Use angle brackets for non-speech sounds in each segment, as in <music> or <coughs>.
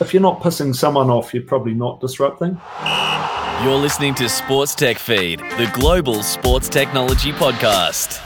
if you're not pissing someone off, you're probably not disrupting. You're listening to Sports Tech Feed, the global sports technology podcast.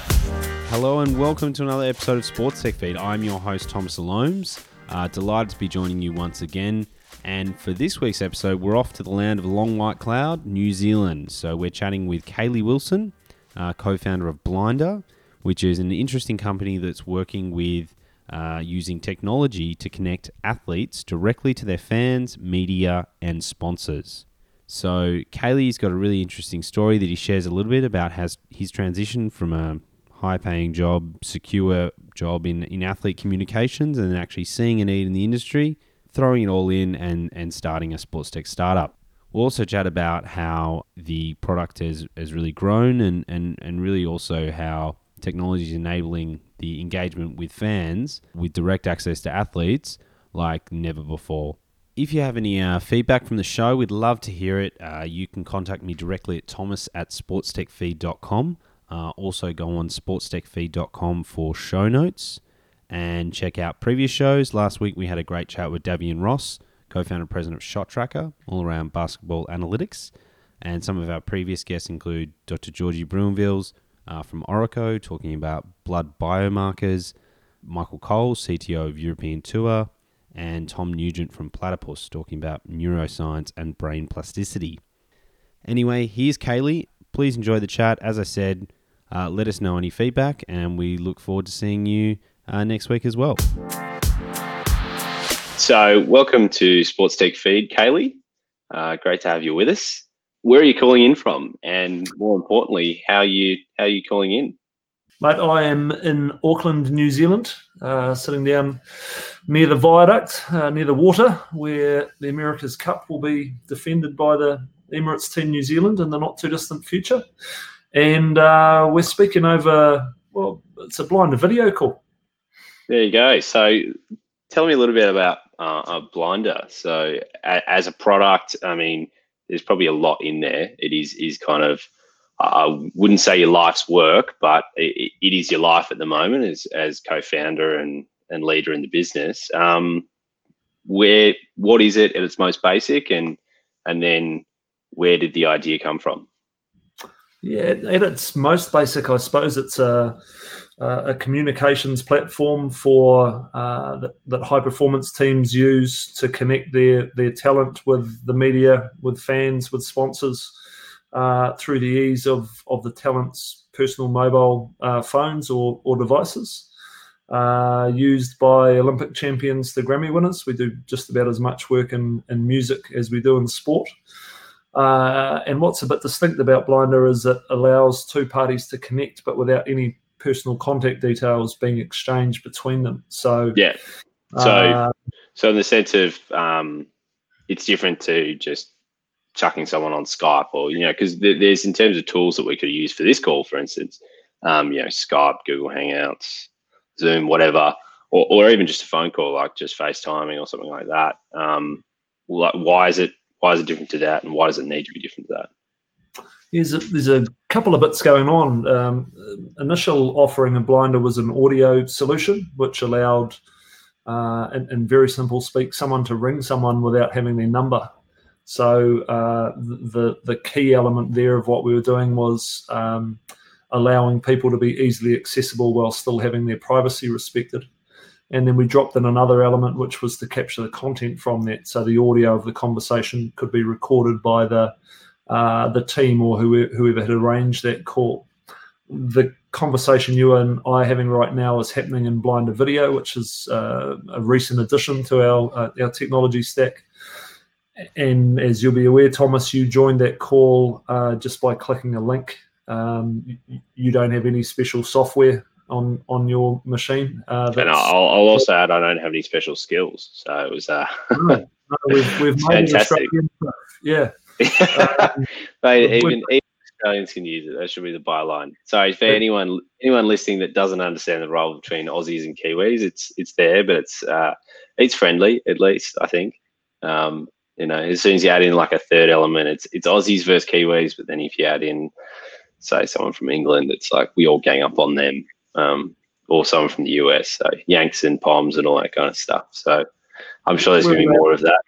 Hello and welcome to another episode of Sports Tech Feed. I'm your host, Thomas Alomes. Uh, delighted to be joining you once again. And for this week's episode, we're off to the land of long white cloud, New Zealand. So we're chatting with Kaylee Wilson, uh, co founder of Blinder, which is an interesting company that's working with uh, using technology to connect athletes directly to their fans, media, and sponsors. So Kaylee's got a really interesting story that he shares a little bit about has his transition from a high-paying job, secure job in, in athlete communications, and then actually seeing a need in the industry, throwing it all in, and and starting a sports tech startup. We'll also chat about how the product has, has really grown and, and, and really also how technology is enabling the engagement with fans with direct access to athletes like never before. If you have any uh, feedback from the show, we'd love to hear it. Uh, you can contact me directly at thomas at sportstechfeed.com. Uh, also, go on sportstechfeed.com for show notes and check out previous shows. Last week, we had a great chat with Davyeon Ross, co founder and president of Shot Tracker, all around basketball analytics. And some of our previous guests include Dr. Georgie Bruinvels, uh, from Orreco talking about blood biomarkers, Michael Cole, CTO of European Tour, and Tom Nugent from Platypus talking about neuroscience and brain plasticity. Anyway, here's Kaylee. Please enjoy the chat. As I said, uh, let us know any feedback, and we look forward to seeing you uh, next week as well. So, welcome to Sports Tech Feed, Kaylee. Uh, great to have you with us where are you calling in from, and more importantly, how you how are you calling in? Mate, I am in Auckland, New Zealand, uh, sitting down near the viaduct, uh, near the water, where the America's Cup will be defended by the Emirates Team New Zealand in the not too distant future. And uh, we're speaking over, well, it's a blind video call. There you go. So tell me a little bit about uh, a blinder. So a- as a product, I mean, there's probably a lot in there. It is is kind of I wouldn't say your life's work, but it, it is your life at the moment as as co-founder and and leader in the business. Um, where what is it at its most basic, and and then where did the idea come from? Yeah, at its most basic, I suppose it's a a communications platform for uh, that, that, high performance teams use to connect their their talent with the media, with fans, with sponsors uh, through the ease of of the talent's personal mobile uh, phones or or devices. Uh, used by Olympic champions, the Grammy winners. We do just about as much work in, in music as we do in sport. Uh, and what's a bit distinct about Blinder is it allows two parties to connect, but without any personal contact details being exchanged between them. So yeah, so uh, so in the sense of um, it's different to just chucking someone on Skype or you know because there's in terms of tools that we could use for this call, for instance, um, you know Skype, Google Hangouts, Zoom, whatever, or, or even just a phone call like just FaceTiming or something like that. Um, like why is it why is it different to that, and why does it need to be different to that? There's a, there's a couple of bits going on. Um, initial offering of Blinder was an audio solution, which allowed, uh, in, in, very simple speak, someone to ring someone without having their number. So uh, the the key element there of what we were doing was um, allowing people to be easily accessible while still having their privacy respected. And then we dropped in another element, which was to capture the content from that. So the audio of the conversation could be recorded by the uh, the team or whoever, whoever had arranged that call. The conversation you and I are having right now is happening in Blinder Video, which is uh, a recent addition to our uh, our technology stack. And as you'll be aware, Thomas, you joined that call uh, just by clicking a link. Um, you, don't have any special software on on your machine. Uh, and I'll, I'll, also add, I don't have any special skills, so it was uh, no, no, we've, we've <laughs> made fantastic. Yeah, <laughs> Mate, even, even Australians can use it. That should be the byline. Sorry for anyone anyone listening that doesn't understand the role between Aussies and Kiwis. It's it's there, but it's uh, it's friendly at least. I think. Um, you know, as soon as you add in like a third element, it's it's Aussies versus Kiwis. But then if you add in, say, someone from England, it's like we all gang up on them. Um, or someone from the US, so Yanks and Poms and all that kind of stuff. So I'm sure there's going to be more of that.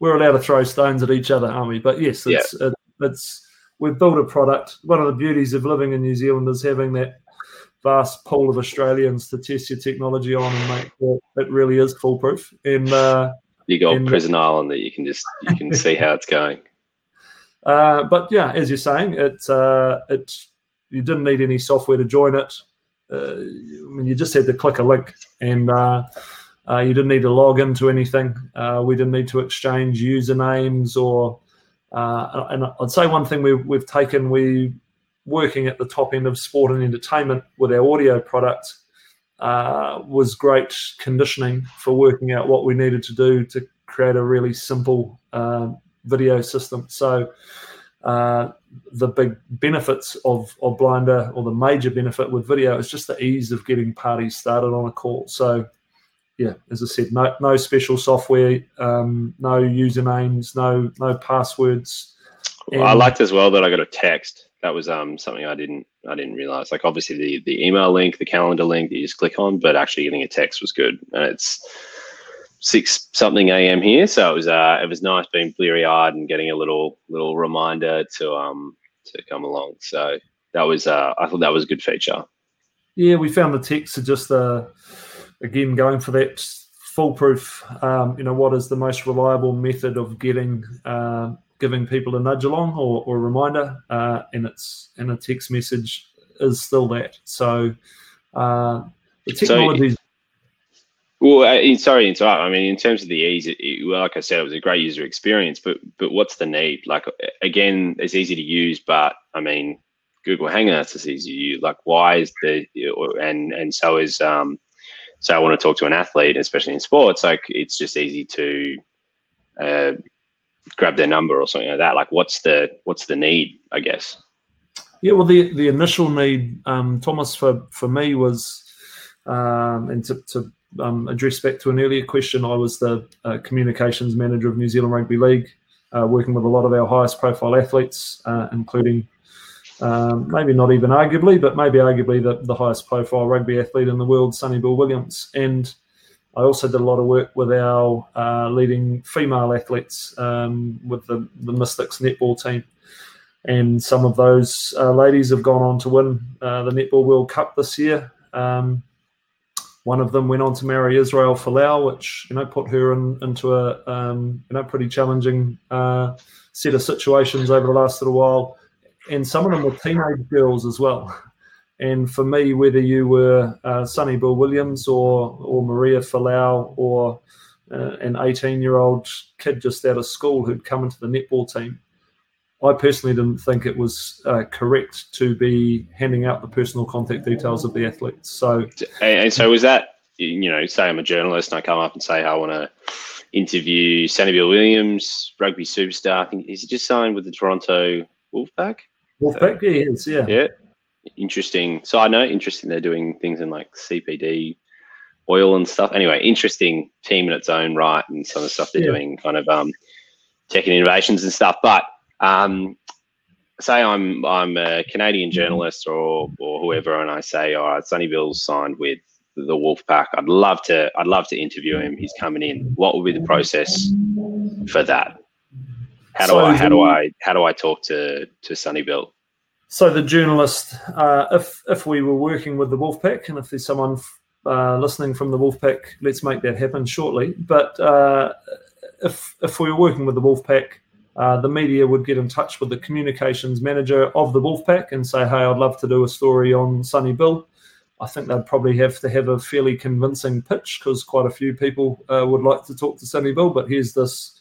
We're allowed to throw stones at each other, aren't we? But yes, it's yeah. it, it's we've built a product. One of the beauties of living in New Zealand is having that vast pool of Australians to test your technology on and make sure it really is foolproof. And uh, you got and, Prison Island that you can just you can see how it's going. <laughs> Uh, but yeah, as you're saying, it uh, it you didn't need any software to join it. Uh, I mean, you just had to click a link, and uh, uh, you didn't need to log into anything. Uh, we didn't need to exchange usernames or. and I'd say one thing we've, we've taken, we working at the top end of sport and entertainment with our audio product uh, was great conditioning for working out what we needed to do to create a really simple uh, video system. So uh, the big benefits of, of Blinder, or the major benefit with video, is just the ease of getting parties started on a call. So yeah, as I said, no no special software, um, no usernames, no no passwords. And I liked as well that I got a text. That was um, something I didn't I didn't realize. Like obviously the the email link, the calendar link that you just click on, but actually getting a text was good. And it's six something a.m. here, so it was uh, it was nice being bleary eyed and getting a little little reminder to um to come along. So that was uh, I thought that was a good feature. Yeah, we found the texts are just uh, again going for that foolproof. Um, you know, what is the most reliable method of getting uh, giving people a nudge along or, or a reminder, uh, and it's and a text message is still that. So uh, the technology. So, well, uh, sorry to interrupt. I mean, in terms of the ease, it, it, well, like I said, it was a great user experience. But but what's the need? Like again, it's easy to use, but I mean, Google Hangouts is easy to use. Like, why is the and and so is um, so I want to talk to an athlete, especially in sports. Like, it's just easy to uh, grab their number or something like that. Like, what's the what's the need? I guess. Yeah, well, the the initial need, um, Thomas, for for me was, um, and to, to um, address back to an earlier question, I was the uh, communications manager of New Zealand Rugby League, uh, working with a lot of our highest profile athletes, uh, including um, maybe not even arguably, but maybe arguably the, the highest profile rugby athlete in the world, Sonny Bill Williams. And I also did a lot of work with our uh, leading female athletes um, with the, the Mystics netball team. And some of those uh, ladies have gone on to win uh, the Netball World Cup this year. Um, one of them went on to marry Israel Folau, which you know put her in, into a um, you know pretty challenging uh, set of situations over the last little while. And some of them were teenage girls as well. And for me, whether you were uh, Sonny Bill Williams or or Maria Folau or uh, an 18 year old kid just out of school who'd come into the netball team, I personally didn't think it was uh, correct to be handing out the personal contact details of the athletes. So, and, and, so was that, you know, say I'm a journalist and I come up and say I want to interview Sonny Bill Williams, rugby superstar. I think is he just signed with the Toronto Wolfpack? Wolfpack, yeah, yes, yeah, yeah. Interesting So I know Interesting, they're doing things in like CBD oil and stuff. Anyway, interesting team in its own right, and some of the stuff they're yeah. doing, kind of um, tech and innovations and stuff. But um, say I'm I'm a Canadian journalist or or whoever, and I say, all right, Sonny Bill's signed with the Wolfpack. I'd love to I'd love to interview him. He's coming in. What would be the process for that? How do so I how do I how do I talk to to Sonny Bill? So the journalist, uh, if if we were working with the Wolfpack, and if there's someone uh, listening from the Wolfpack, let's make that happen shortly. But uh, if if we were working with the Wolfpack, uh, the media would get in touch with the communications manager of the Wolfpack and say, "Hey, I'd love to do a story on Sonny Bill." I think they'd probably have to have a fairly convincing pitch because quite a few people uh, would like to talk to Sonny Bill. But here's this,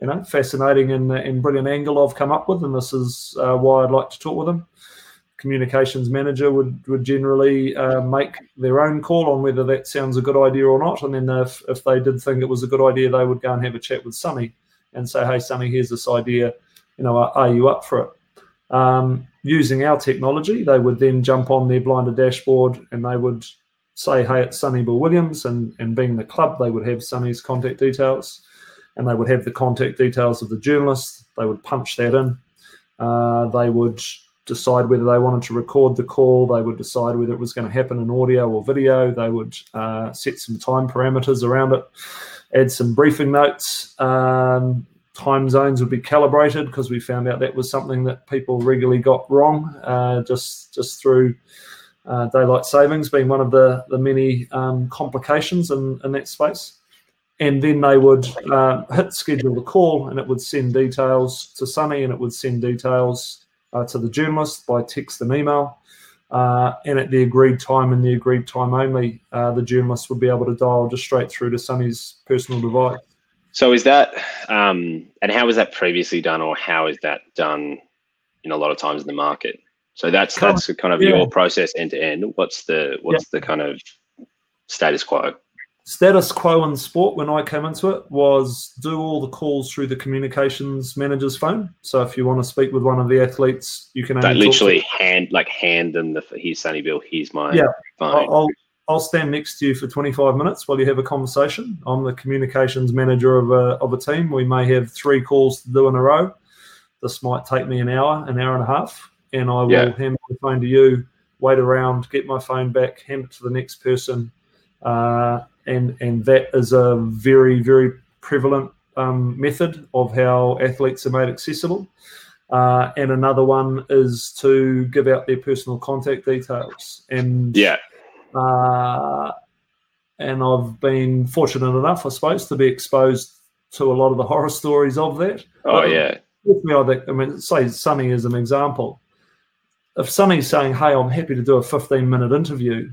you know, fascinating and, and brilliant angle I've come up with, and this is uh, why I'd like to talk with them. Communications manager would would generally uh, make their own call on whether that sounds a good idea or not, and then if if they did think it was a good idea, they would go and have a chat with Sonny and say, hey, Sonny, here's this idea. You know, are, are you up for it? Um, using our technology, they would then jump on their blinder dashboard and they would say, hey, it's Sonny Bill Williams. And, and being the club, they would have Sonny's contact details and they would have the contact details of the journalist. They would punch that in. Uh, they would decide whether they wanted to record the call. They would decide whether it was going to happen in audio or video. They would uh, set some time parameters around it add some briefing notes. Um, time zones would be calibrated because we found out that was something that people regularly got wrong, uh, just just through uh, daylight savings being one of the the many um, complications in, in that space. And then they would uh, hit schedule the call, and it would send details to Sonny, and it would send details uh, to the journalist by text and email. Uh, and at the agreed time and the agreed time only, uh, the journalist would be able to dial just straight through to Sonny's personal device. So is that, um, and how was that previously done, or how is that done in a lot of times in the market? So that's kind that's of, kind of yeah. your process end to end. What's the what's yeah. the kind of status quo? Status quo in sport when I came into it was do all the calls through the communications manager's phone. So if you want to speak with one of the athletes, you can only literally hand like hand them the here's Sonny Bill, here's my yeah. Phone. I'll, I'll stand next to you for 25 minutes while you have a conversation. I'm the communications manager of a, of a team. We may have three calls to do in a row. This might take me an hour, an hour and a half, and I will yeah. hand my phone to you, wait around, get my phone back, hand it to the next person. Uh, and, and that is a very, very prevalent um, method of how athletes are made accessible. Uh, and another one is to give out their personal contact details. And yeah, uh, and I've been fortunate enough, I suppose, to be exposed to a lot of the horror stories of that. Oh but yeah. With me, I, think, I mean, say Sonny as an example. If Sonny's saying, "Hey, I'm happy to do a 15 minute interview,"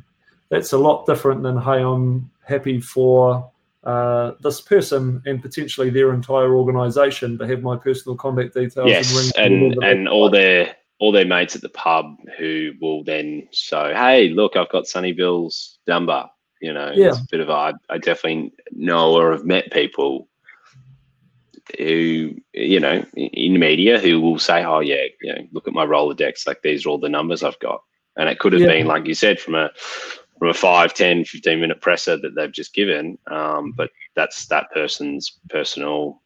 that's a lot different than, "Hey, I'm happy for uh, this person and potentially their entire organisation to have my personal contact details." Yes, and and, and all their all their mates at the pub who will then show, hey, look, I've got Sonny Bill's number. You know, yeah. it's a bit of a, I definitely know or have met people who, you know, in media who will say, oh, yeah, you know, look at my Rolodex. Like these are all the numbers I've got. And it could have yeah. been, like you said, from a, from a 5, 10, 15 minute presser that they've just given. Um, but that's that person's personal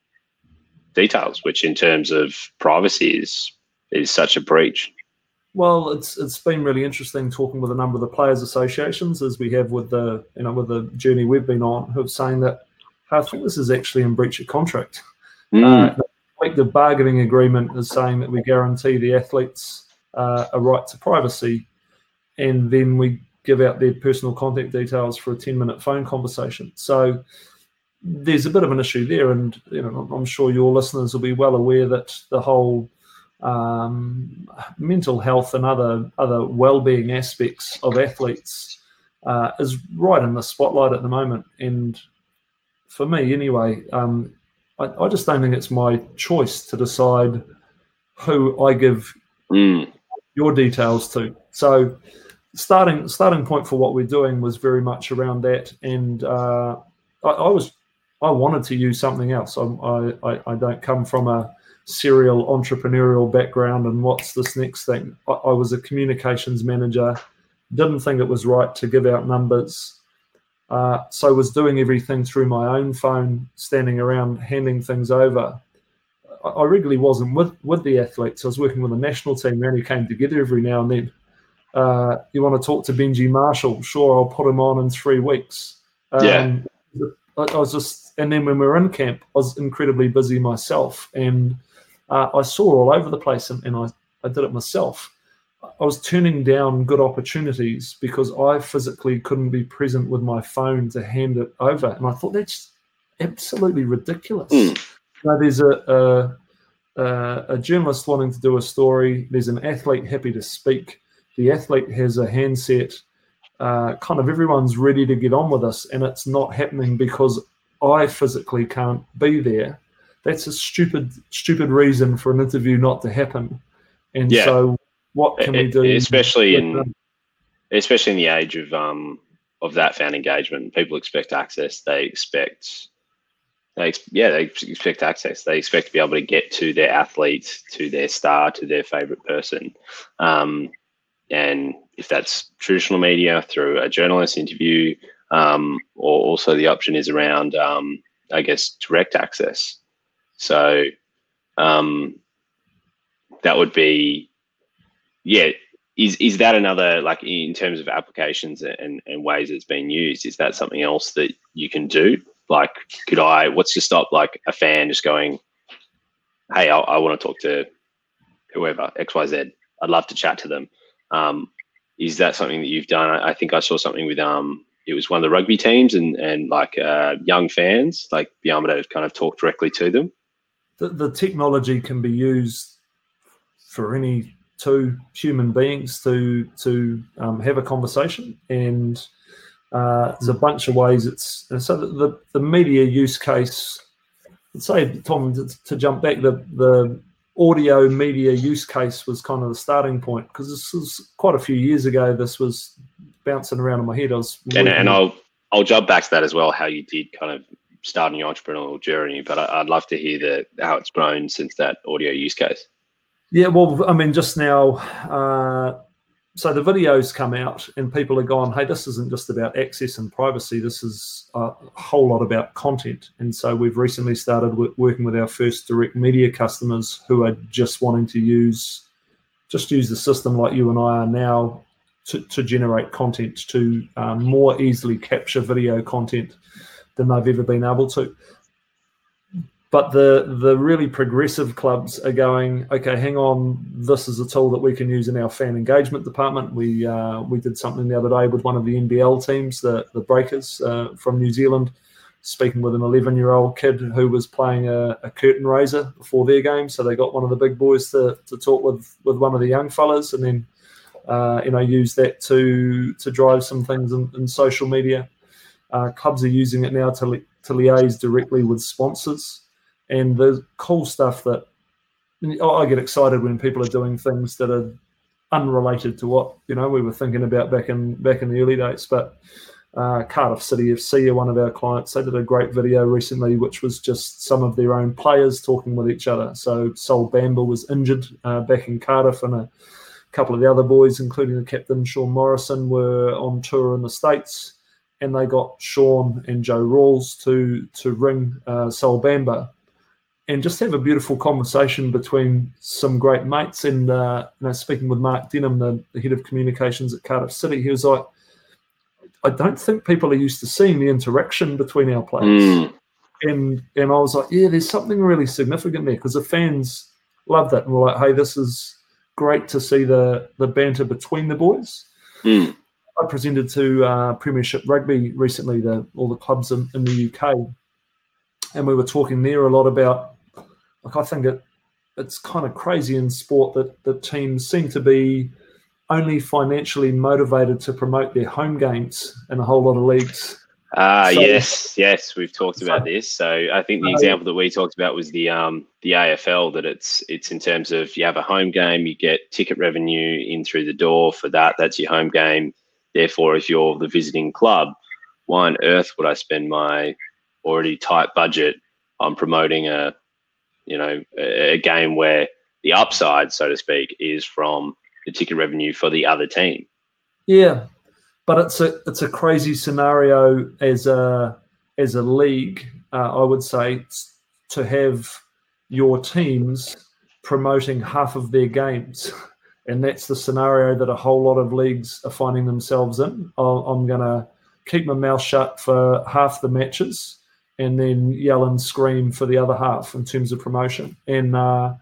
details, which in terms of privacy is is such a breach? Well, it's it's been really interesting talking with a number of the players' associations, as we have with the you know with the journey we've been on, who are saying that I think this is actually in breach of contract. Mm. Uh, the collective bargaining agreement is saying that we guarantee the athletes uh, a right to privacy, and then we give out their personal contact details for a ten-minute phone conversation. So there's a bit of an issue there, and you know I'm sure your listeners will be well aware that the whole um, mental health and other other well-being aspects of athletes uh, is right in the spotlight at the moment. And for me, anyway, um, I, I, just don't think it's my choice to decide who I give mm. your details to. So, starting starting point for what we're doing was very much around that, and uh, I, I, was I wanted to use something else. I, I, I don't come from a serial entrepreneurial background and what's this next thing. I, I, was a communications manager, didn't think it was right to give out numbers. Uh, so was doing everything through my own phone, standing around handing things over. I, I regularly wasn't with, with the athletes. I was working with a national team. We only came together every now and then. Uh, you want to talk to Benji Marshall? Sure, I'll put him on in three weeks. Um, yeah. I, I was just, and then when we were in camp, I was incredibly busy myself. And uh, I saw all over the place and, and I, I did it myself. I was turning down good opportunities because I physically couldn't be present with my phone to hand it over. And I thought that's absolutely ridiculous. Mm. Know, there's a, a, a, journalist wanting to do a story, there's an athlete happy to speak, the athlete has a handset. Uh, kind of everyone's ready to get on with this, and it's not happening because I physically can't be there that's a stupid stupid reason for an interview not to happen. And yeah. so, what can it, we do? Especially in them? especially in the age of um of that fan engagement, people expect access. They expect they yeah they expect access. They expect to be able to get to their athlete, to their star, to their favorite person. Um, and if that's traditional media through a journalist interview, um, or also the option is around, um, I guess, direct access. So um, that would be, yeah. Is is that another like in terms of applications and, and ways it's been used? Is that something else that you can do like, could I? What's to stop like a fan just going, "Hey, I, I want to talk to whoever X Y Z. I'd love to chat to them." Um, is that something that you've done? I, I think I saw something with um, it was one of the rugby teams and and like uh, young fans, like to kind of talked directly to them. The, the technology can be used for any two human beings to to um, have a conversation and uh, there's a bunch of ways it's so the, the media use case let's say tom to, to, jump back the the audio media use case was kind of the starting point because this was quite a few years ago this was bouncing around in my head. I was and, and i'll i'll jump back to that as well how you did kind of start your entrepreneurial journey but I, would love to hear the how it's grown since that audio use case. Yeah well i mean just now uh, so the videos come out and people are gone hey this isn't just about access and privacy. This is a whole lot about content. And so we've recently started working with our first direct media customers who are just wanting to use just use the system like you and i are now to, to generate content to um, more easily capture video content than they've ever been able to but the the really progressive clubs are going okay hang on this is a tool that we can use in our fan engagement department. We uh, we did something the other day with one of the nbl teams the the breakers uh, from new zealand speaking with an 11 year old kid who was playing a, a, curtain raiser before their game. So they got one of the big boys to, to talk with with one of the young fellas and then uh, you know use that to to drive some things in, in social media. Uh, clubs are using it now to, li- to liaise directly with sponsors and the cool stuff that I get excited when people are doing things that are unrelated to what you know we were thinking about back in back in the early days. But uh, Cardiff City FC are one of our clients. They did a great video recently, which was just some of their own players talking with each other. So Sol Bamba was injured uh, back in Cardiff, and a couple of the other boys, including the captain Sean Morrison, were on tour in the states, and they got Sean and Joe Ralls to to ring uh, Sol Bamba and just have a beautiful conversation between some great mates. And uh, you know, speaking with Mark Denham, the, the, head of communications at Cardiff City, he was like, "I don't think people are used to seeing the interaction between our players." Mm. And and I was like, "Yeah, there's something really significant there because the fans love that, and we're like, hey, this is great to see the the banter between the boys." Mm. I presented to uh, Premiership Rugby recently, the, all the clubs in, in the UK, and we were talking there a lot about like I think it it's kind of crazy in sport that the teams seem to be only financially motivated to promote their home games in a whole lot of leagues. Ah, uh, so, yes, yes, we've talked so, about this. So I think the uh, example that we talked about was the um the AFL that it's it's in terms of you have a home game, you get ticket revenue in through the door for that. That's your home game. Therefore, if you're the visiting club, why on earth would I spend my already tight budget on promoting a you know a, game where the upside, so to speak, is from the ticket revenue for the other team. Yeah, but it's a it's a crazy scenario as a as a league. Uh, I would say to have your teams promoting half of their games, <laughs> and that's the scenario that a whole lot of leagues are finding themselves in. I'm going to keep my mouth shut for half the matches and then yell and scream for the other half in terms of promotion. And uh,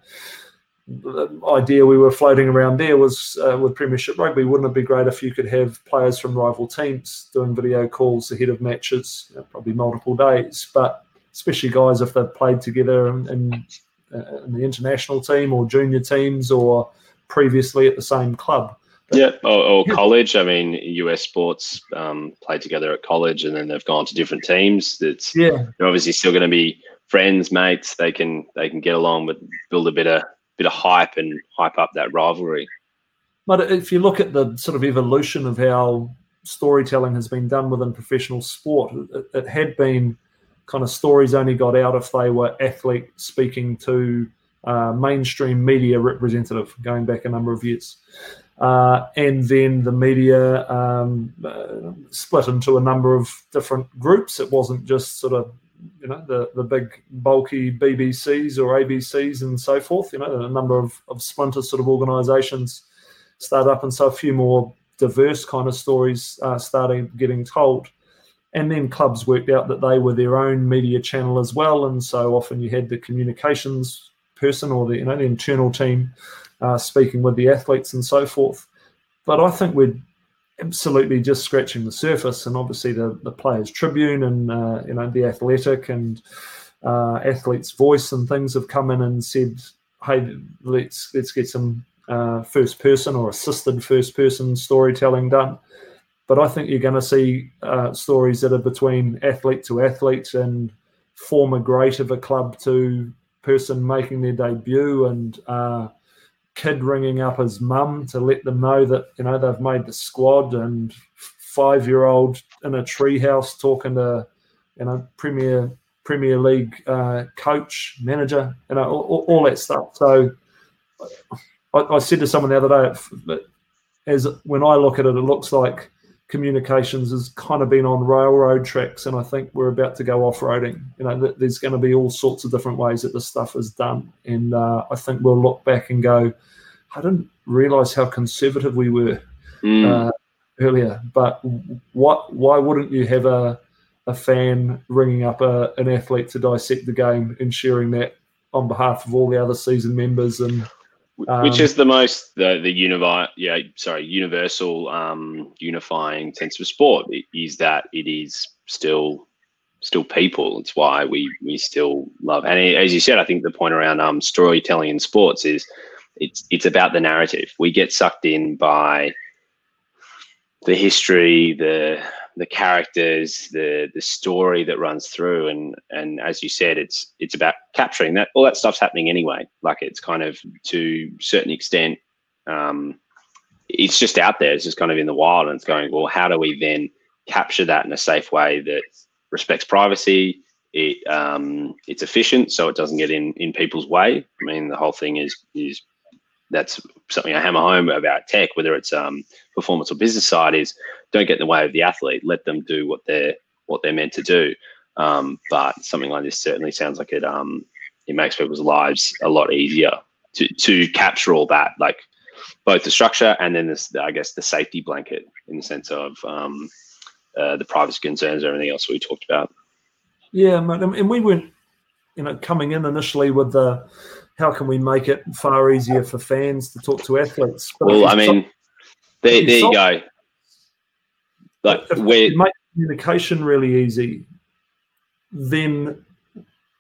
the idea we were floating around there was uh, with Premiership Rugby, wouldn't it be great if you could have players from rival teams doing video calls ahead of matches, you know, probably multiple days, but especially guys if they've played together in, in, uh, in the international team or junior teams or previously at the same club yeah, or, or college. I mean, US sports um, play together at college, and then they've gone to different teams. That's yeah, they're obviously still going to be friends, mates. They can they can get along, but build a bit of bit of hype and hype up that rivalry. But if you look at the sort of evolution of how storytelling has been done within professional sport, it, it had been kind of stories only got out if they were athlete speaking to uh, mainstream media representative going back a number of years. Uh, and then the media um, uh, split into a number of different groups. It wasn't just sort of, you know, the, the big bulky BBCs or ABCs and so forth. You know, a number of, of splinter sort of organisations start up, and so a few more diverse kind of stories uh, starting getting told. and then clubs worked out that they were their own media channel as well, and so often you had the communications person or the you know the internal team uh, speaking with the athletes and so forth. But I think we're absolutely just scratching the surface, and obviously the the Players Tribune and uh, you know the Athletic and uh, Athletes Voice and things have come in and said, hey, let's let's get some uh, first person or assisted first person storytelling done but I think you're going to see uh, stories that are between athlete to athlete and former great of a club to person making their debut and uh, kid ringing up his mum to let them know that you know they've made the squad and five year old in a treehouse talking to you know Premier Premier League uh, coach manager you know all, all that stuff. So I, I, said to someone the other day as when I look at it, it looks like communications has kind of been on railroad tracks, and I think we're about to go off roading. You know, there's going to be all sorts of different ways that this stuff is done, and uh, I think we'll look back and go, I didn't realize how conservative we were mm. uh, earlier. But what? Why wouldn't you have a a fan ringing up a, an athlete to dissect the game and sharing that on behalf of all the other season members and um, Which is the most the the univi- yeah sorry universal um, unifying sense of sport is that it is still still people. It's why we we still love and as you said, I think the point around um, storytelling in sports is it's it's about the narrative. We get sucked in by the history, the the characters, the the story that runs through, and and as you said, it's it's about capturing that. All that stuff's happening anyway. Like it's kind of to certain extent, um, it's just out there. It's just kind of in the wild, and it's going. Well, how do we then capture that in a safe way that respects privacy? It um, it's efficient, so it doesn't get in in people's way. I mean, the whole thing is is that's something I hammer home about tech, whether it's um, performance or business side, is don't get in the way of the athlete. Let them do what they're what they're meant to do. Um, but something like this certainly sounds like it um, it makes people's lives a lot easier to to capture all that, like both the structure and then this, I guess, the safety blanket in the sense of um, uh, the privacy concerns, and everything else we talked about. Yeah, and we went, you know, coming in initially with the how can we make it far easier for fans to talk to athletes? But well, I mean, there, there you go. Like if where make communication really easy, then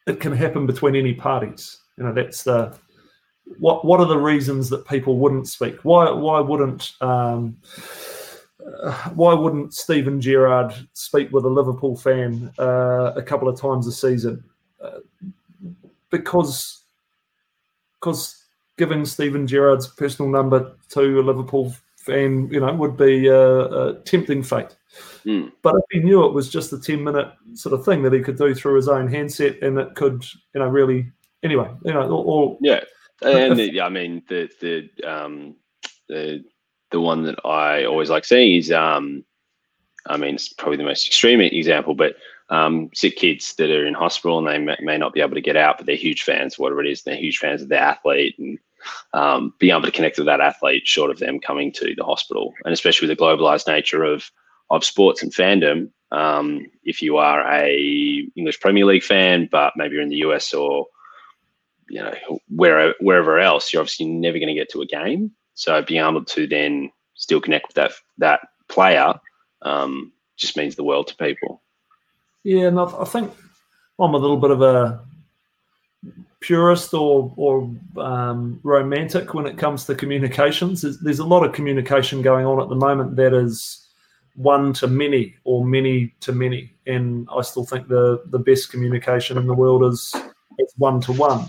it can happen between any parties. You know, that's the what. What are the reasons that people wouldn't speak? Why? Why wouldn't? Um, uh, why wouldn't Steven Gerrard speak with a Liverpool fan uh, a couple of times a season? Uh, because because giving Steven Gerrard's personal number to a Liverpool fan, you know, would be a, a tempting fate. Mm. But if he knew it was just a ten minute sort of thing that he could do through his own handset, and it could, you know, really, anyway, you know, all, yeah, <laughs> and if, the, I mean the the um the the one that I always like seeing is um, I mean it's probably the most extreme example, but um, sick kids that are in hospital and they may, may, not be able to get out, but they're huge fans, whatever it is, they're huge fans of the athlete and um, being able to connect with that athlete short of them coming to the hospital. And especially with the globalized nature of, of sports and fandom, um, if you are a English Premier League fan, but maybe you're in the US or you know where, wherever else, you're obviously never going to get to a game. So being able to then still connect with that that player um, just means the world to people. Yeah, and I, I think I'm a little bit of a purist or or um, romantic when it comes to communications. There's, a lot of communication going on at the moment that is one to many or many to many, and I still think the the best communication in the world is is one to one.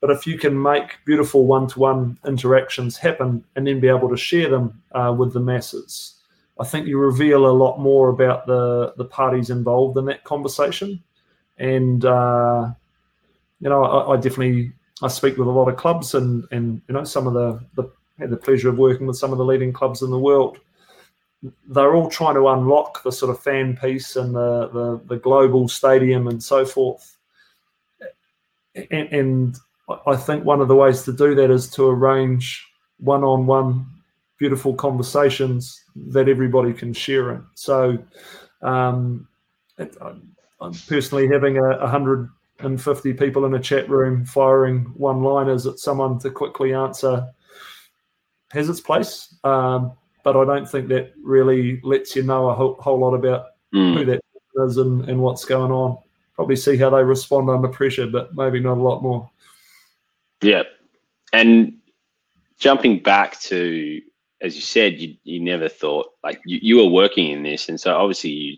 But if you can make beautiful one to one interactions happen and then be able to share them uh, with the masses, I think you reveal a lot more about the the parties involved in that conversation. And uh, you know, I, I, definitely I speak with a lot of clubs, and and you know, some of the the had the pleasure of working with some of the leading clubs in the world. They're all trying to unlock the sort of fan piece and the the, the global stadium and so forth. And, and I think one of the ways to do that is to arrange one-on-one beautiful conversations that everybody can share in. So, um, I'm, I'm personally having a, a hundred and fifty people in a chat room firing one-liners at someone to quickly answer has its place, um, but I don't think that really lets you know a whole, whole lot about mm. who that is and, and what's going on. Probably see how they respond under pressure, but maybe not a lot more. Yeah, and jumping back to as you said, you, you never thought like you, you were working in this, and so obviously you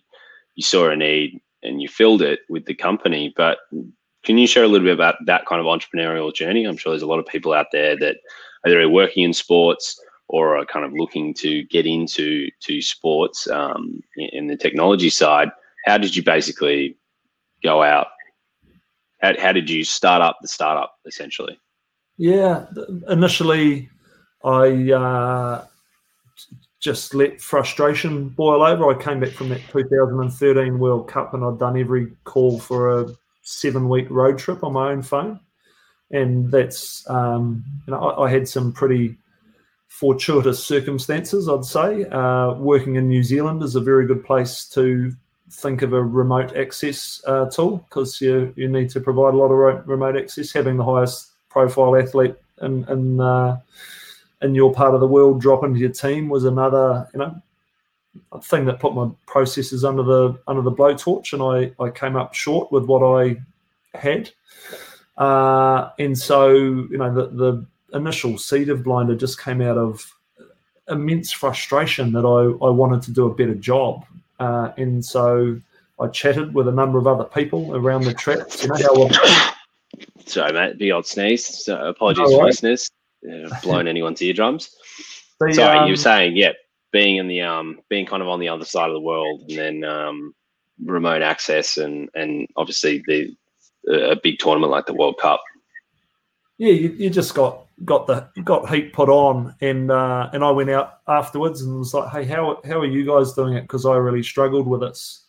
you saw a need and you filled it with the company. But can you share a little bit about that kind of entrepreneurial journey? I'm sure there's a lot of people out there that either are working in sports or are kind of looking to get into to sports um, in the technology side. How did you basically go out? How, how did you start up the startup essentially? Yeah, initially I uh, just let frustration boil over. I came back from that 2013 World Cup and I'd done every call for a seven week road trip on my own phone. And that's, um, you know, I, I, had some pretty fortuitous circumstances, I'd say. Uh, working in New Zealand is a very good place to think of a remote access uh, tool because you, you need to provide a lot of remote access. Having the highest profile athlete in, in uh, in your part of the world drop into your team was another, you know, thing that put my processes under the under the blowtorch, and I I came up short with what I had, uh, and so you know the the initial seed of Blinder just came out of immense frustration that I I wanted to do a better job, uh, and so I chatted with a number of other people around the traps. You know how. <coughs> Sorry, mate. The odd sneeze. So apologies for listeners blown <laughs> anyone's eardrums. The, Sorry, um, you were saying, yeah, being in the um, being kind of on the other side of the world, and then um, remote access, and and obviously the a big tournament like the World Cup. Yeah, you, you just got got the got heat put on, and uh, and I went out afterwards and was like, hey, how how are you guys doing it? Because I really struggled with this,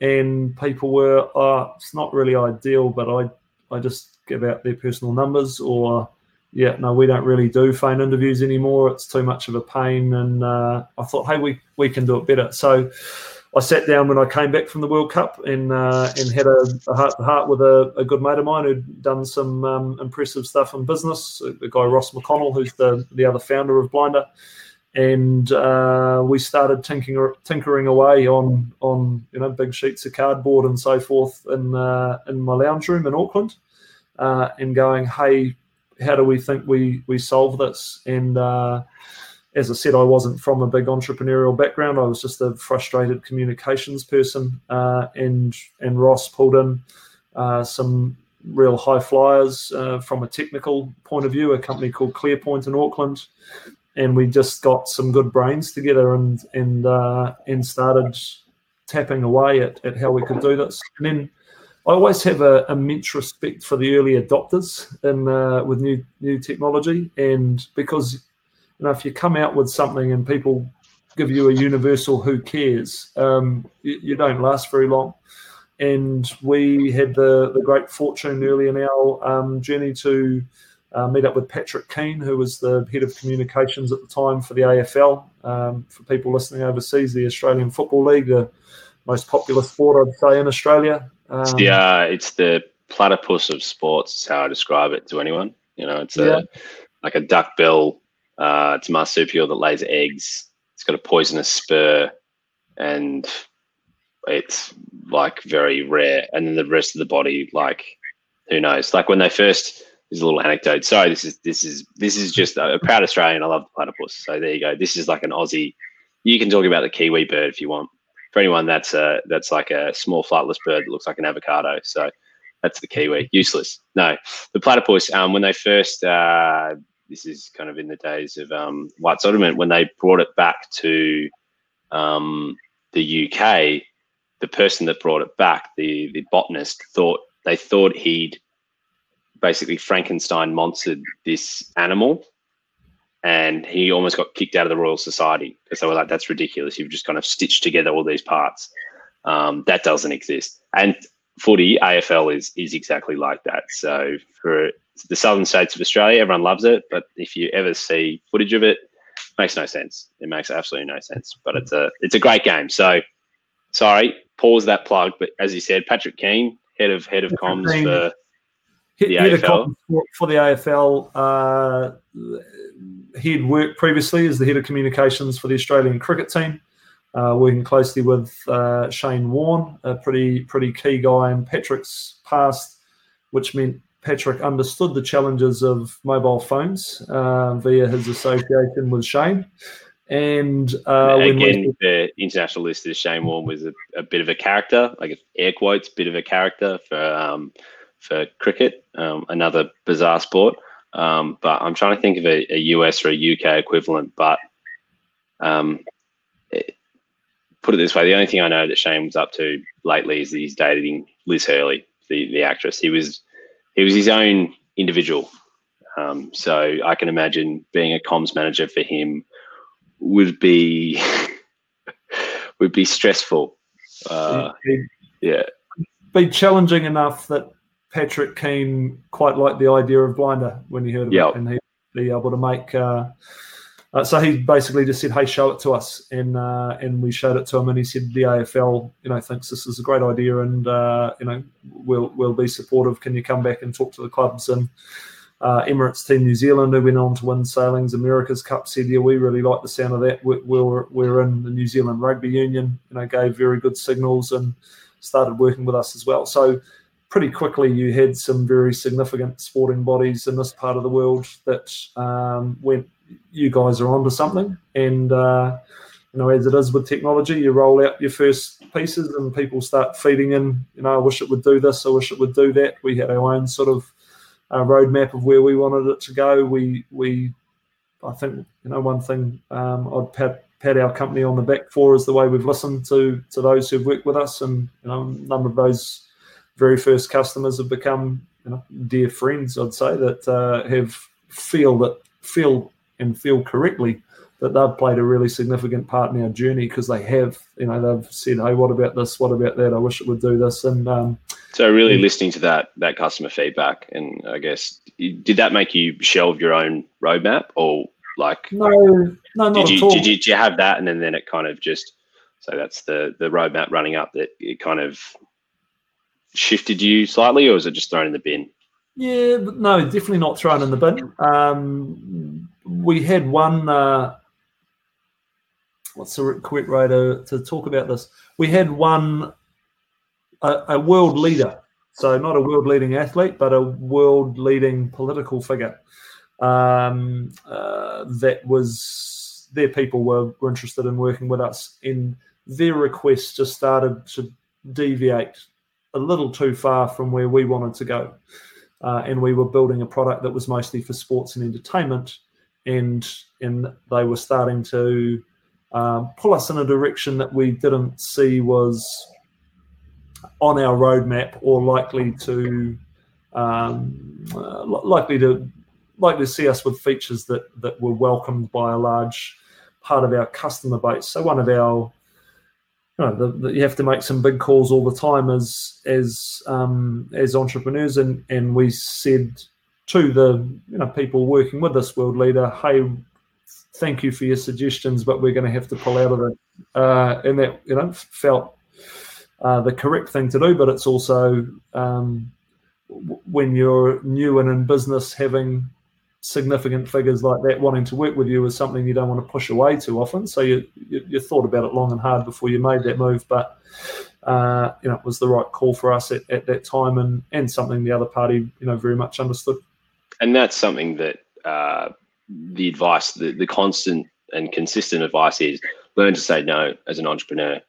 and people were, oh, it's not really ideal, but I I just give out their personal numbers or yeah, no, we don't really do phone interviews anymore. It's too much of a pain. And uh, I thought, hey, we, we can do it better. So I sat down when I came back from the World Cup and uh, and had a, heart to heart with a, a, good mate of mine who'd done some um, impressive stuff in business. The guy Ross McConnell, who's the the other founder of Blinder, and uh, we started tinkering tinkering away on on you know big sheets of cardboard and so forth in uh, in my lounge room in Auckland, uh, and going, hey, how do we think we we solve this? And uh, as I said, I wasn't from a big entrepreneurial background. I was just a frustrated communications person, uh, and and Ross pulled in uh, some real high flyers uh, from a technical point of view. A company called ClearPoint in Auckland, and we just got some good brains together and and uh, and started tapping away at, at how we could do this. And then I always have a immense respect for the early adopters in uh, with new new technology, and because you know if you come out with something and people give you a universal "Who cares," um, you, you, don't last very long. And we had the the great fortune early in our um, journey to uh, meet up with Patrick Keane, who was the head of communications at the time for the AFL. Um, for people listening overseas, the Australian Football League, the most popular sport I'd say in Australia. Um, yeah, it's the platypus of sports. Is how I describe it to anyone. You know, it's yeah. a like a duck bill. Uh, it's a marsupial that lays eggs. It's got a poisonous spur, and it's like very rare. And then the rest of the body, like who knows? Like when they first. There's a little anecdote. Sorry, this is this is this is just a proud Australian. I love the platypus. So there you go. This is like an Aussie. You can talk about the kiwi bird if you want for anyone, that's a that's like a small flightless bird that looks like an avocado. So that's the kiwi. Useless. No, the platypus. Um, when they first, uh, this is kind of in the days of um, white settlement, when they brought it back to um, the UK, the person that brought it back, the the botanist, thought they thought he'd basically Frankenstein monstered this animal and he almost got kicked out of the Royal Society because they were like, "That's ridiculous! You've just kind of stitched together all these parts. Um, that doesn't exist." And footy AFL is is exactly like that. So for the southern states of Australia, everyone loves it, but if you ever see footage of it, it makes no sense. It makes absolutely no sense. But it's a it's a great game. So sorry, pause that plug. But as you said, Patrick Keane, head of head of comms for He- The AFL. for, for the AFL. Uh, he'd worked previously as the head of communications for the Australian cricket team, uh, working closely with uh, Shane Warne, a pretty pretty key guy in Patrick's past, which meant Patrick understood the challenges of mobile phones uh, via his association with Shane. And uh, we- again the international listeners. Shane Warne was a, a bit of a character, like air quotes, bit of a character for um, for cricket, um, another bizarre sport. Um, but I'm trying to think of a, a US or a UK equivalent. But um, it- put it this way: the only thing I know that Shane was up to lately is that he's dating Liz Hurley, the the actress. He was he was his own individual. Um, so I can imagine being a comms manager for him would be <laughs> would be stressful. Uh, yeah, be challenging enough that Patrick Keane quite liked the idea of Blinder when he heard of Yep. it, and he'd be able to make. Uh, uh, so he basically just said, "Hey, show it to us," and uh, and we showed it to him, and he said, "The AFL, you know, thinks this is a great idea, and uh, you know, we'll we'll be supportive. Can you come back and talk to the clubs?" And uh, Emirates Team New Zealand, who went on to win Sailings America's Cup, said, "Yeah, we really like the sound of that. We, we're we're in the New Zealand Rugby Union, you know, gave very good signals and started working with us as well." So pretty quickly, you had some very significant sporting bodies in this part of the world that um, went, "You guys are onto something," and uh, you know, as it is with technology, you roll out your first pieces and people start feeding in, you know, I wish it would do this, I wish it would do that. We had our own sort of uh, roadmap of where we wanted it to go. We, we, I think, you know, one thing um, I'd pat, pat our company on the back for is the way we've listened to to those who've worked with us, and you know, a number of those very first customers have become, you know, dear friends. I'd say that uh, have feel that feel and feel correctly that they've played a really significant part in our journey because they have, you know, they've said, "Hey, what about this? What about that? I wish it would do this." And um, so really Mm. listening to that that customer feedback, and I guess did that make you shelve your own roadmap, or like no, no, not did at you, all. did you did you have that, and then then it kind of just so that's the the roadmap running up that it kind of shifted you slightly, or was it just thrown in the bin? Yeah, no, definitely not thrown in the bin. Um, we had one. Uh, what's the correct way to, to talk about this? We had one, a, a world leader. So not a world leading athlete, but a world leading political figure. Um, uh, that was their people were, were interested in working with us, and their requests just started to deviate a little too far from where we wanted to go uh, and we were building a product that was mostly for sports and entertainment, and and they were starting to um, pull us in a direction that we didn't see was on our roadmap or likely to um, uh, likely to likely to see us with features that that were welcomed by a large part of our customer base. So one of our you, know, the, the, you have to make some big calls all the time as as um, as entrepreneurs, and and we said to the you know people working with this world leader, hey, thank you for your suggestions, but we're going to have to pull out of it, uh, and that you know felt uh, the correct thing to do, but it's also um, when you're new and in business, having significant figures like that wanting to work with you is something you don't want to push away too often. So you, you, you thought about it long and hard before you made that move, but uh, you know it was the right call for us at, at that time, and and something the other party you know very much understood. and that's something that uh, the advice, the, the constant and consistent advice is learn to say no as an entrepreneur.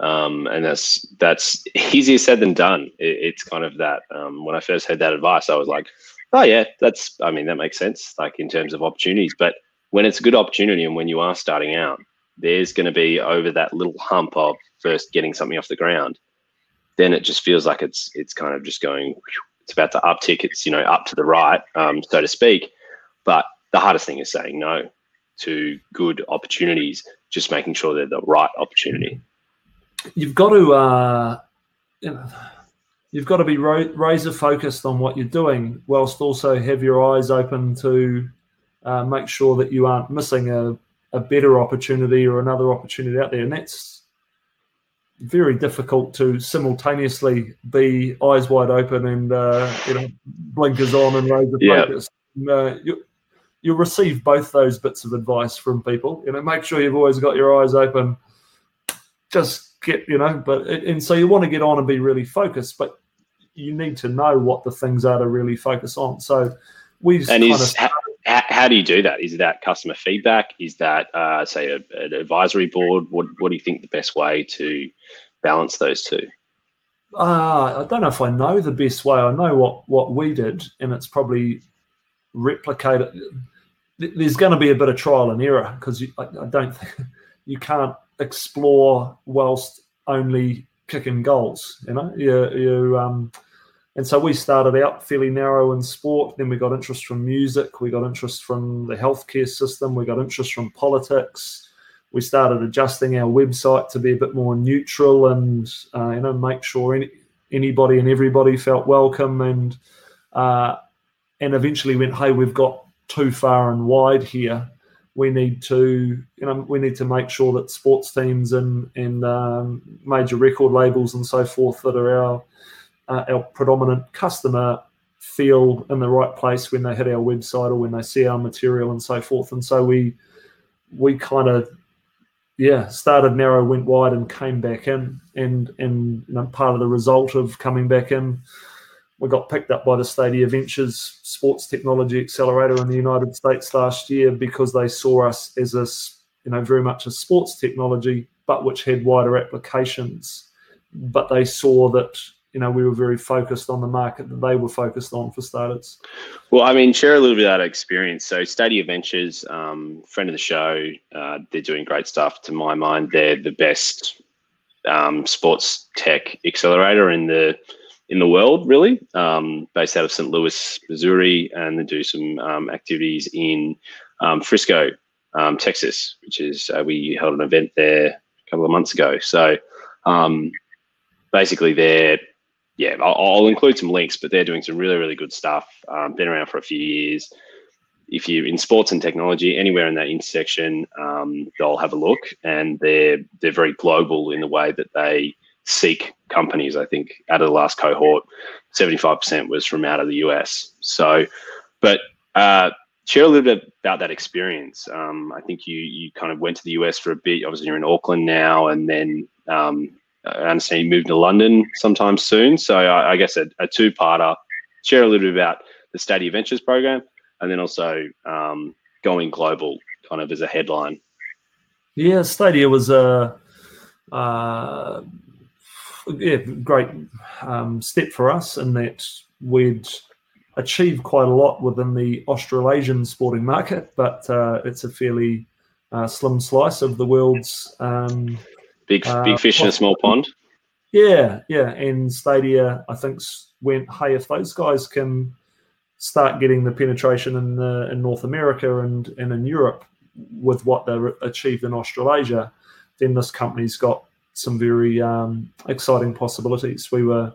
Um, and that's that's easier said than done. It, it's kind of that. Um, when I first heard that advice, I was like, "Oh yeah, that's. I mean, that makes sense. Like in terms of opportunities, but when it's a good opportunity and when you are starting out, there's going to be over that little hump of first getting something off the ground. Then it just feels like it's it's kind of just going. It's about to uptick. It's you know up to the right, um, so to speak. But the hardest thing is saying no to good opportunities. Just making sure they're the right opportunity. You've got to uh, you know you've got to be razor focused on what you're doing, whilst also have your eyes open to uh, make sure that you aren't missing a, a better opportunity or another opportunity out there. And that's very difficult to simultaneously be eyes wide open and uh, you know blinkers on and laser Yeah. focus. Uh, you, you'll receive both those bits of advice from people. You know, make sure you've always got your eyes open. Just get you know, but and so you want to get on and be really focused, but you need to know what the things are to really focus on. So we've And kind is of how, how do you do that? Is that customer feedback? Is that uh, say a, an advisory board? What What do you think the best way to balance those two? Uh, I don't know if I know the best way. I know what, what we did, and it's probably replicated. There's going to be a bit of trial and error because I, I don't think <laughs> you can't explore whilst only kicking goals. You know, you, you um, and so we started out fairly narrow in sport. Then we got interest from music. We got interest from the healthcare system. We got interest from politics we started adjusting our website to be a bit more neutral and uh, you know make sure any, anybody and everybody felt welcome and uh, and eventually went hey we've got too far and wide here we need to you know we need to make sure that sports teams and and um, major record labels and so forth that are our uh, our predominant customer feel in the right place when they hit our website or when they see our material and so forth and so we we kind of yeah, started narrow, went wide, and came back in. And and you know, part of the result of coming back in, we got picked up by the Stadia Ventures Sports Technology Accelerator in the United States last year because they saw us as a, you know very much a sports technology, but which had wider applications. But they saw that you know we were very focused on the market that they were focused on for starters. Well, I mean, share a little bit of that experience. So, Stadia Ventures, um, friend of the show, uh, they're doing great stuff. To my mind, they're the best um, sports tech accelerator in the in the world, really. Um, based out of St. Louis, Missouri, and they do some um, activities in um, Frisco, um, Texas, which is uh, we held an event there a couple of months ago. So, um, basically, they're yeah, I'll, I'll include some links, but they're doing some really, really good stuff. Been around for a few years. If you're in sports and technology, anywhere in that intersection, they'll have a look, and they're they're very global in the way that they seek companies. I think out of the last cohort, seventy five percent was from out of the US. So, but uh, share a little bit about that experience. Um, I think you you kind of went to the US for a bit. Obviously, you're in Auckland now, and then um, I understand you moved to London sometime soon. So I, I guess a, a two-parter. Share a little bit about the Stadia Ventures program, and then also um, going global, kind of as a headline. Yeah, Stadia was a uh, yeah great um, step for us in that we'd achieved quite a lot within the Australasian sporting market, but uh, it's a fairly uh, slim slice of the world's. Um, Big Uh, big fish in a small pond. yeah, yeah, and Stadia, I think, went, hey, if those guys can start getting the penetration in the, in North America and, and in Europe with what they re- achieved in Australasia, then this company's got some very um, exciting possibilities. We were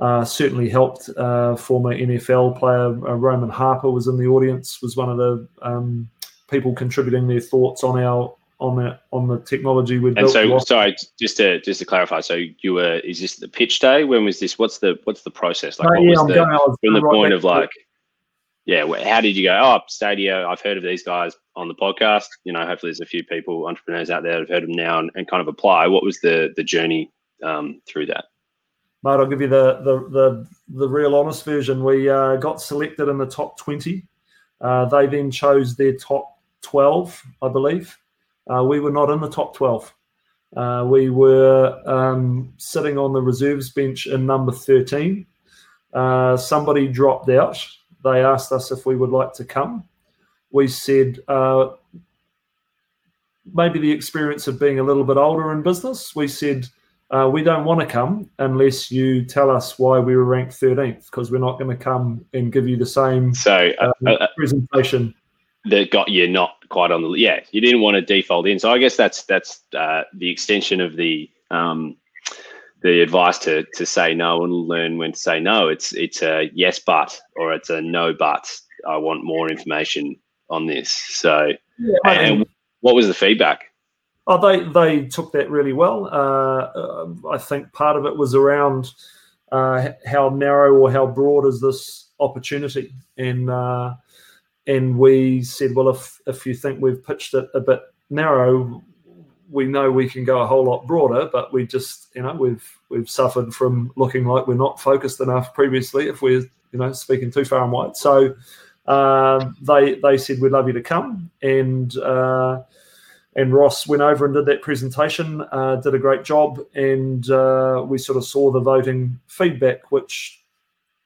uh, certainly helped. Uh, former NFL player uh, Roman Harper was in the audience. Was one of the um, people contributing their thoughts on our on the on the technology we And built. so, Lost- sorry, just to just to clarify. So you were is this the pitch day? When was this? What's the what's the process like? Uh, what yeah, the, going. From the right point of like, yeah, how did you go? Oh, Stadia. I've heard of these guys on the podcast. You know, hopefully there's a few people, entrepreneurs out there that have heard of them now and, and kind of apply. What was the the journey um, through that? Mate, I'll give you the the the, the real honest version. We uh, got selected in the top twenty. Uh, they then chose their top twelve, I believe. Uh, we were not in the top twelve. Uh, we were um, sitting on the reserves bench in number thirteen. Uh, somebody dropped out. They asked us if we would like to come. We said uh, maybe the experience of being a little bit older in business. We said uh, we don't want to come unless you tell us why we were ranked 13th because we're not going to come and give you the same So uh, um, uh, presentation. that got you not quite on the yeah you didn't want to default in so i guess that's that's uh, the extension of the um, the advice to to say no and learn when to say no. It's it's a yes but or it's a no but i want more information on this. So and what was the feedback? Oh, they they took that really well. Uh, I think part of it was around uh, how narrow or how broad is this opportunity, and uh, and we said, well, if if you think we've pitched it a bit narrow, we know we can go a whole lot broader, but we just you know we've we've suffered from looking like we're not focused enough previously. If we're you know speaking too far and wide, so um, they they said we'd love you to come, and uh, and Ross went over and did that presentation, uh, did a great job, and uh, we sort of saw the voting feedback, which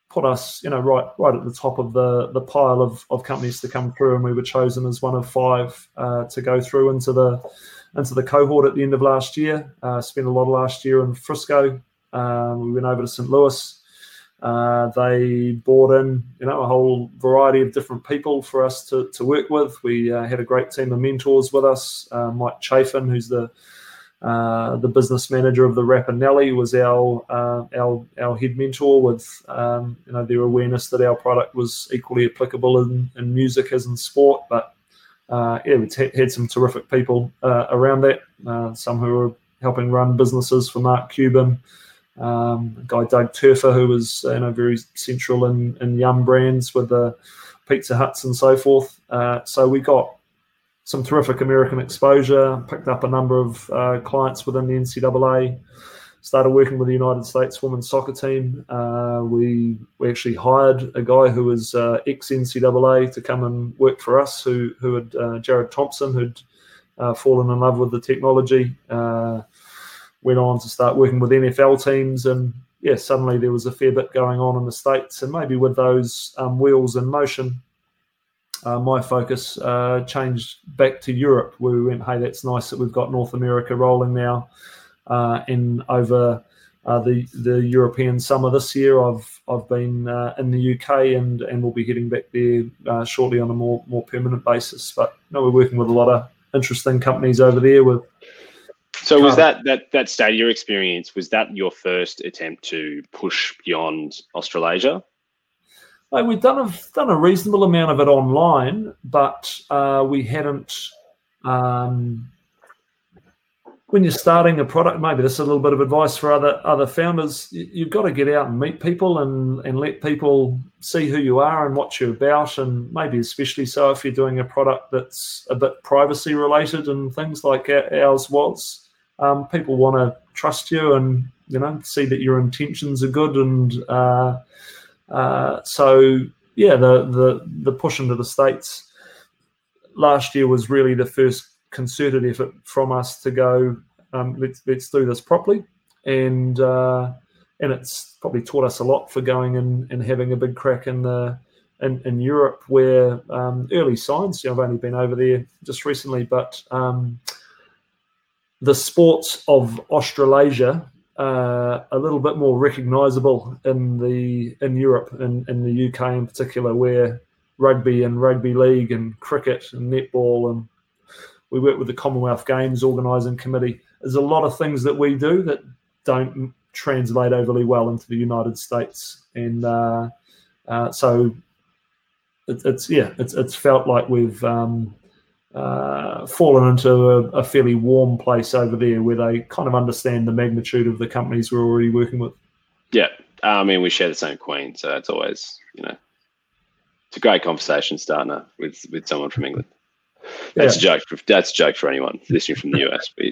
put us, you know, right right at the top of the the pile of, of companies to come through, and we were chosen as one of five uh, to go through into the into the cohort at the end of last year. Uh, spent a lot of last year in Frisco. Um, we went over to St. Louis. Uh, they brought in, you know, a whole variety of different people for us to, to work with. We uh, had a great team of mentors with us. Uh, Mike Chafin, who's the uh, the business manager of the rapper Nelly, was our uh, our our head mentor with um, you know their awareness that our product was equally applicable in, in music as in sport. But yeah, we t- had some terrific people around that. some who were helping run businesses for Mark Cuban. Um, guy Doug Turfer, who was you know very central in, in Yum brands with the Pizza Huts and so forth. Uh, so we got some terrific American exposure. Picked up a number of uh, clients within the NCAA. Started working with the United States women's soccer team. Uh, we we actually hired a guy who was uh, ex NCAA to come and work for us. Who who had uh, Jared Thompson, who'd uh, fallen in love with the technology went on to start working with NFL teams, and yeah, suddenly there was a fair bit going on in the states, and maybe with those um, wheels in motion, uh, my focus uh, changed back to Europe, where we went, hey, that's nice that we've got North America rolling now, uh, and over. Uh, the the European summer this year. I've I've been uh, in the UK and and we'll be heading back there uh, shortly on a more more permanent basis. But you know, we're working with a lot of interesting companies over there with so was that that that Stadia experience? Was that your first attempt to push beyond Australasia? Uh, we've done a done a reasonable amount of it online, but uh, we hadn't. Um, when you're starting a product, maybe this is a little bit of advice for other other founders. You've got to get out and meet people and and let people see who you are and what you're about, and maybe especially so if you're doing a product that's a bit privacy related and things like ours was um, people want to trust you and you know see that your intentions are good and uh, uh, so yeah the the the push into the states last year was really the first concerted effort from us to go um, let's let's do this properly. And uh, and it's probably taught us a lot for going and, and having a big crack in the in, in Europe where um, early signs you know, I've only been over there just recently but um, the sports of Australasia uh, a little bit more recognisable in the in Europe and in, in the UK in particular, where rugby and rugby league and cricket and netball and we work with the Commonwealth Games organising committee. There's a lot of things that we do that don't translate overly well into the United States, and uh, uh, so it, it's yeah, it's it's felt like we've um, uh, fallen into a, a, fairly warm place over there where they kind of understand the magnitude of the companies we're already working with. Yeah. I mean, we share the same queen, so it's always, you know, it's a great conversation starter with, with someone from England. That's yeah. a joke. For, that's a joke for anyone listening from the US, but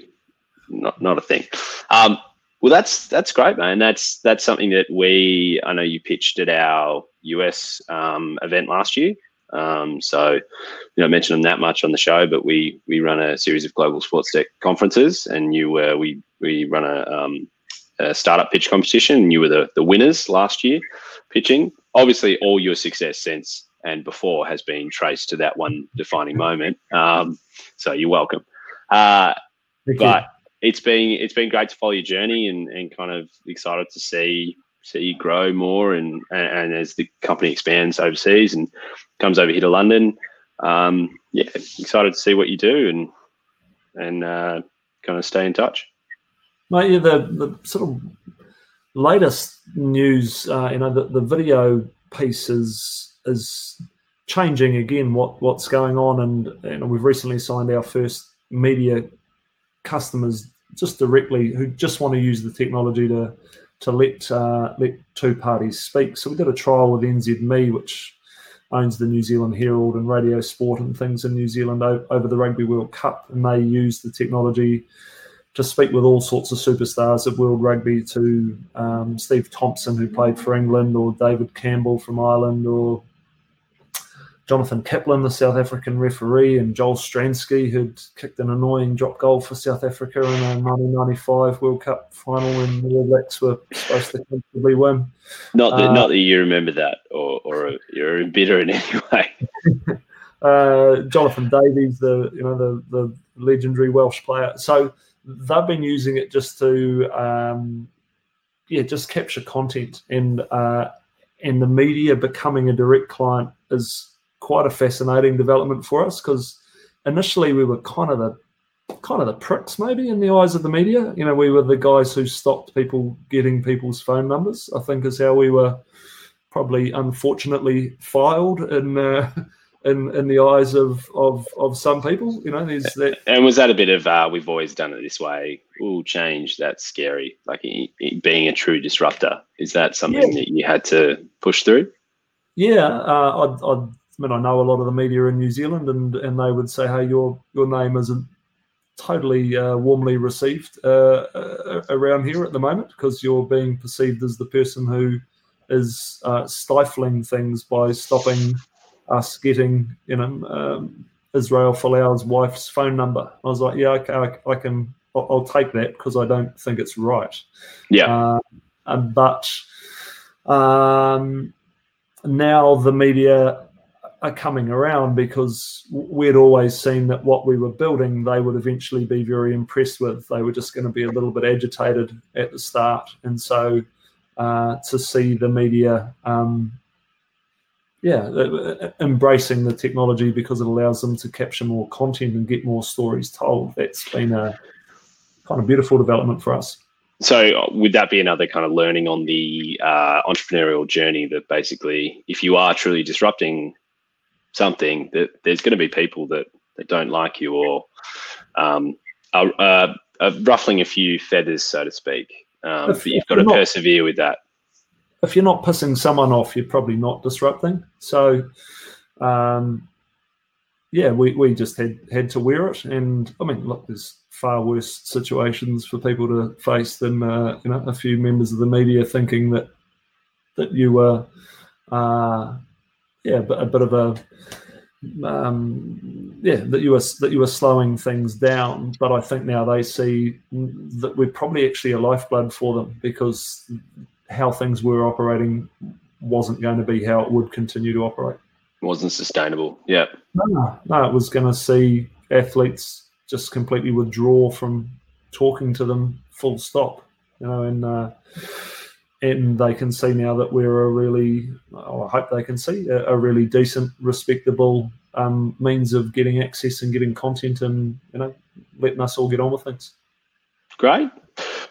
not, not a thing. Um, well, that's that's great, man. That's that's something that we I know you pitched at our US um, event last year. Um, so, you know, mention them that much on the show, but we we run a series of global sports tech conferences, and you uh, we we run a, um, a, startup pitch competition, and you were the the winners last year pitching. Obviously, all your success since and before has been traced to that one defining <laughs> moment. Um, so you're welcome. Uh, but you. it's been it's been great to follow your journey and, and kind of excited to see see you grow more and, and, and as the company expands overseas and comes over here to London. Um, yeah, excited to see what you do and and uh, kind of stay in touch. Mate, yeah, the, the sort of latest news, uh, you know, the, the video piece is is changing again. What what's going on, and we've recently signed our first media customers just directly who just want to use the technology to to let uh, let two parties speak. So we did a trial with NZME, which owns the New Zealand Herald and Radio Sport and things in New Zealand over the Rugby World Cup, and they used the technology to speak with all sorts of superstars of World Rugby, to um, Steve Thompson who played for England, or David Campbell from Ireland, or Jonathan Kaplan, the South African referee, and Joel Stransky, who'd kicked an annoying drop goal for South Africa in a 1995 World Cup final when the All Blacks were supposed to comfortably win. Not that, uh, not that you remember that, or, or you're bitter in any way. <laughs> uh, Jonathan Davies, the you know the the legendary Welsh player. So they've been using it just to um, yeah just capture content and uh, and the media becoming a direct client is quite a fascinating development for us because initially we were kind of the kind of the pricks maybe in the eyes of the media. You know, we were the guys who stopped people getting people's phone numbers. I think is how we were probably unfortunately filed in uh, <laughs> in in the eyes of of of some people. You know, there's that. And was that a bit of uh, we've always done it this way? We'll change. That's scary. Like being a true disruptor. Is that something yeah. that you had to push through? Yeah, uh, I'd, I'd I mean, I know a lot of the media in New Zealand, and and they would say, "Hey, your your name isn't totally uh, warmly received uh, uh, around here at the moment because you're being perceived as the person who is uh, stifling things by stopping us getting, you know, um, Israel Folau's wife's phone number." I was like, "Yeah, okay, I, I can, I'll, I'll, take that because I don't think it's right." Yeah, uh, but um, now the media are coming around because we'd always seen that what we were building they would eventually be very impressed with. They were just going to be a little bit agitated at the start, and so uh, to see the media, um, yeah, embracing the technology because it allows them to capture more content and get more stories told. That's been a kind of beautiful development for us. So, would that be another kind of learning on the uh, entrepreneurial journey that basically, if you are truly disrupting something that there's going to be people that, that don't like you or um, are, uh, are ruffling a few feathers, so to speak. Um, but you've got to not, persevere with that. If you're not pissing someone off, you're probably not disrupting. So, um, yeah, we, we just had had to wear it. And I mean, look, there's far worse situations for people to face than uh, you know a few members of the media thinking that that you were uh, yeah, but a bit of a um, yeah that you were that you were slowing things down. But I think now they see that we're probably actually a lifeblood for them because how things were operating wasn't going to be how it would continue to operate. Wasn't sustainable. Yeah. No, no, it was going to see athletes just completely withdraw from talking to them. Full stop. You know, and. Uh, and they can see now that we're a really, I hope they can see a, a really decent, respectable um, means of getting access and getting content, and you know, letting us all get on with things. Great.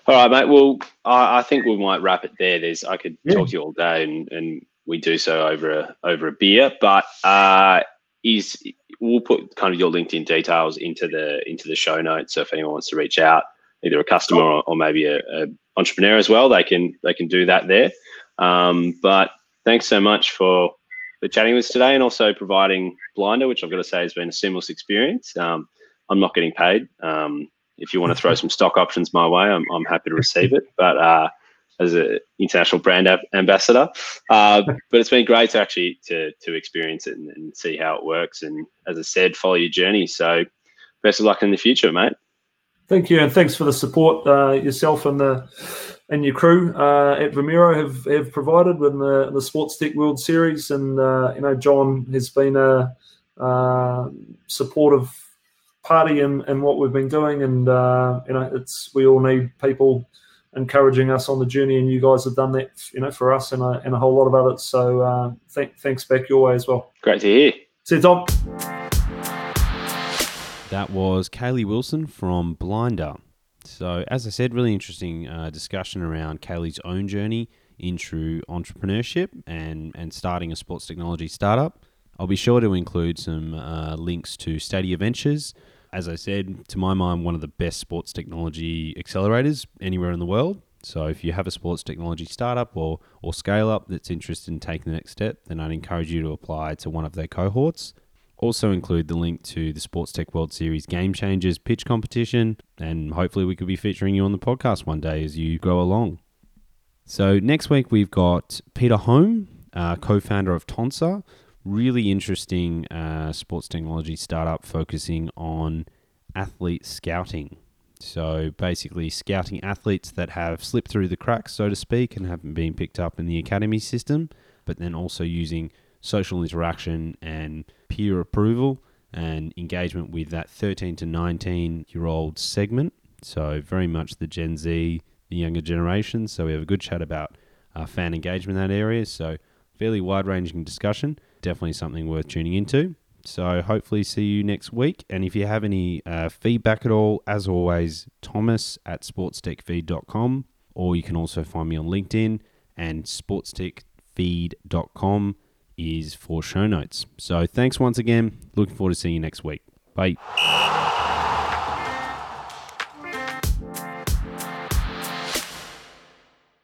All right, mate. Well, I, I think we might wrap it there. There's, I could yeah. talk to you all day, and, and we do so over a over a beer. But uh, is we'll put kind of your LinkedIn details into the into the show notes. So if anyone wants to reach out, either a customer or, or maybe a, a, entrepreneur as well, they can they can do that there. Um, but thanks so much for for chatting with us today and also providing Blinder, which I've got to say has been a seamless experience. Um, I'm not getting paid. Um, if you want to throw <laughs> some stock options my way, I'm, I'm happy to receive it. But uh, as an international brand ambassador, uh, but it's been great to actually to to experience it and, and see how it works. And as I said, follow your journey. So best of luck in the future, mate. Thank you, and thanks for the support uh, yourself and the and your crew uh, at Vomero have, have provided with the, the Sports Tech World Series, and uh, you know John has been a uh, supportive party in, in what we've been doing, and uh, you know it's we all need people encouraging us on the journey, and you guys have done that, you know, for us and a, and a whole lot of others. So uh, th- thanks back your way as well. Great to hear. See you, Tom. That was Kaylee Wilson from Blinder. So, as I said, really interesting uh, discussion around Kaylee's own journey into entrepreneurship and, and starting a sports technology startup. I'll be sure to include some uh, links to Stadia Ventures as I said, to my mind, one of the best sports technology accelerators anywhere in the world. So if you have a sports technology startup or, or scale up that's interested in taking the next step, then I'd encourage you to apply to one of their cohorts. Also include the link to the Sports Tech World Series Game Changers pitch competition, and hopefully we could be featuring you on the podcast one day as you go along. So next week we've got Peter Holm, uh, co-founder of Tonsser, really interesting uh, sports technology startup focusing on athlete scouting. So basically, scouting athletes that have slipped through the cracks, so to speak, and haven't been picked up in the academy system, but then also using social interaction and peer approval and engagement with that 13 to 19 year old segment. So, very much the Gen Z, the younger generation. So, we have a good chat about uh, fan engagement in that area. So, fairly wide ranging discussion. Definitely something worth tuning into. So, hopefully, see you next week. And if you have any uh, feedback at all, as always, Thomas at sportstechfeed.com, or you can also find me on LinkedIn and sportstechfeed.com is for show notes. So thanks once again. Looking forward to seeing you next week. Bye.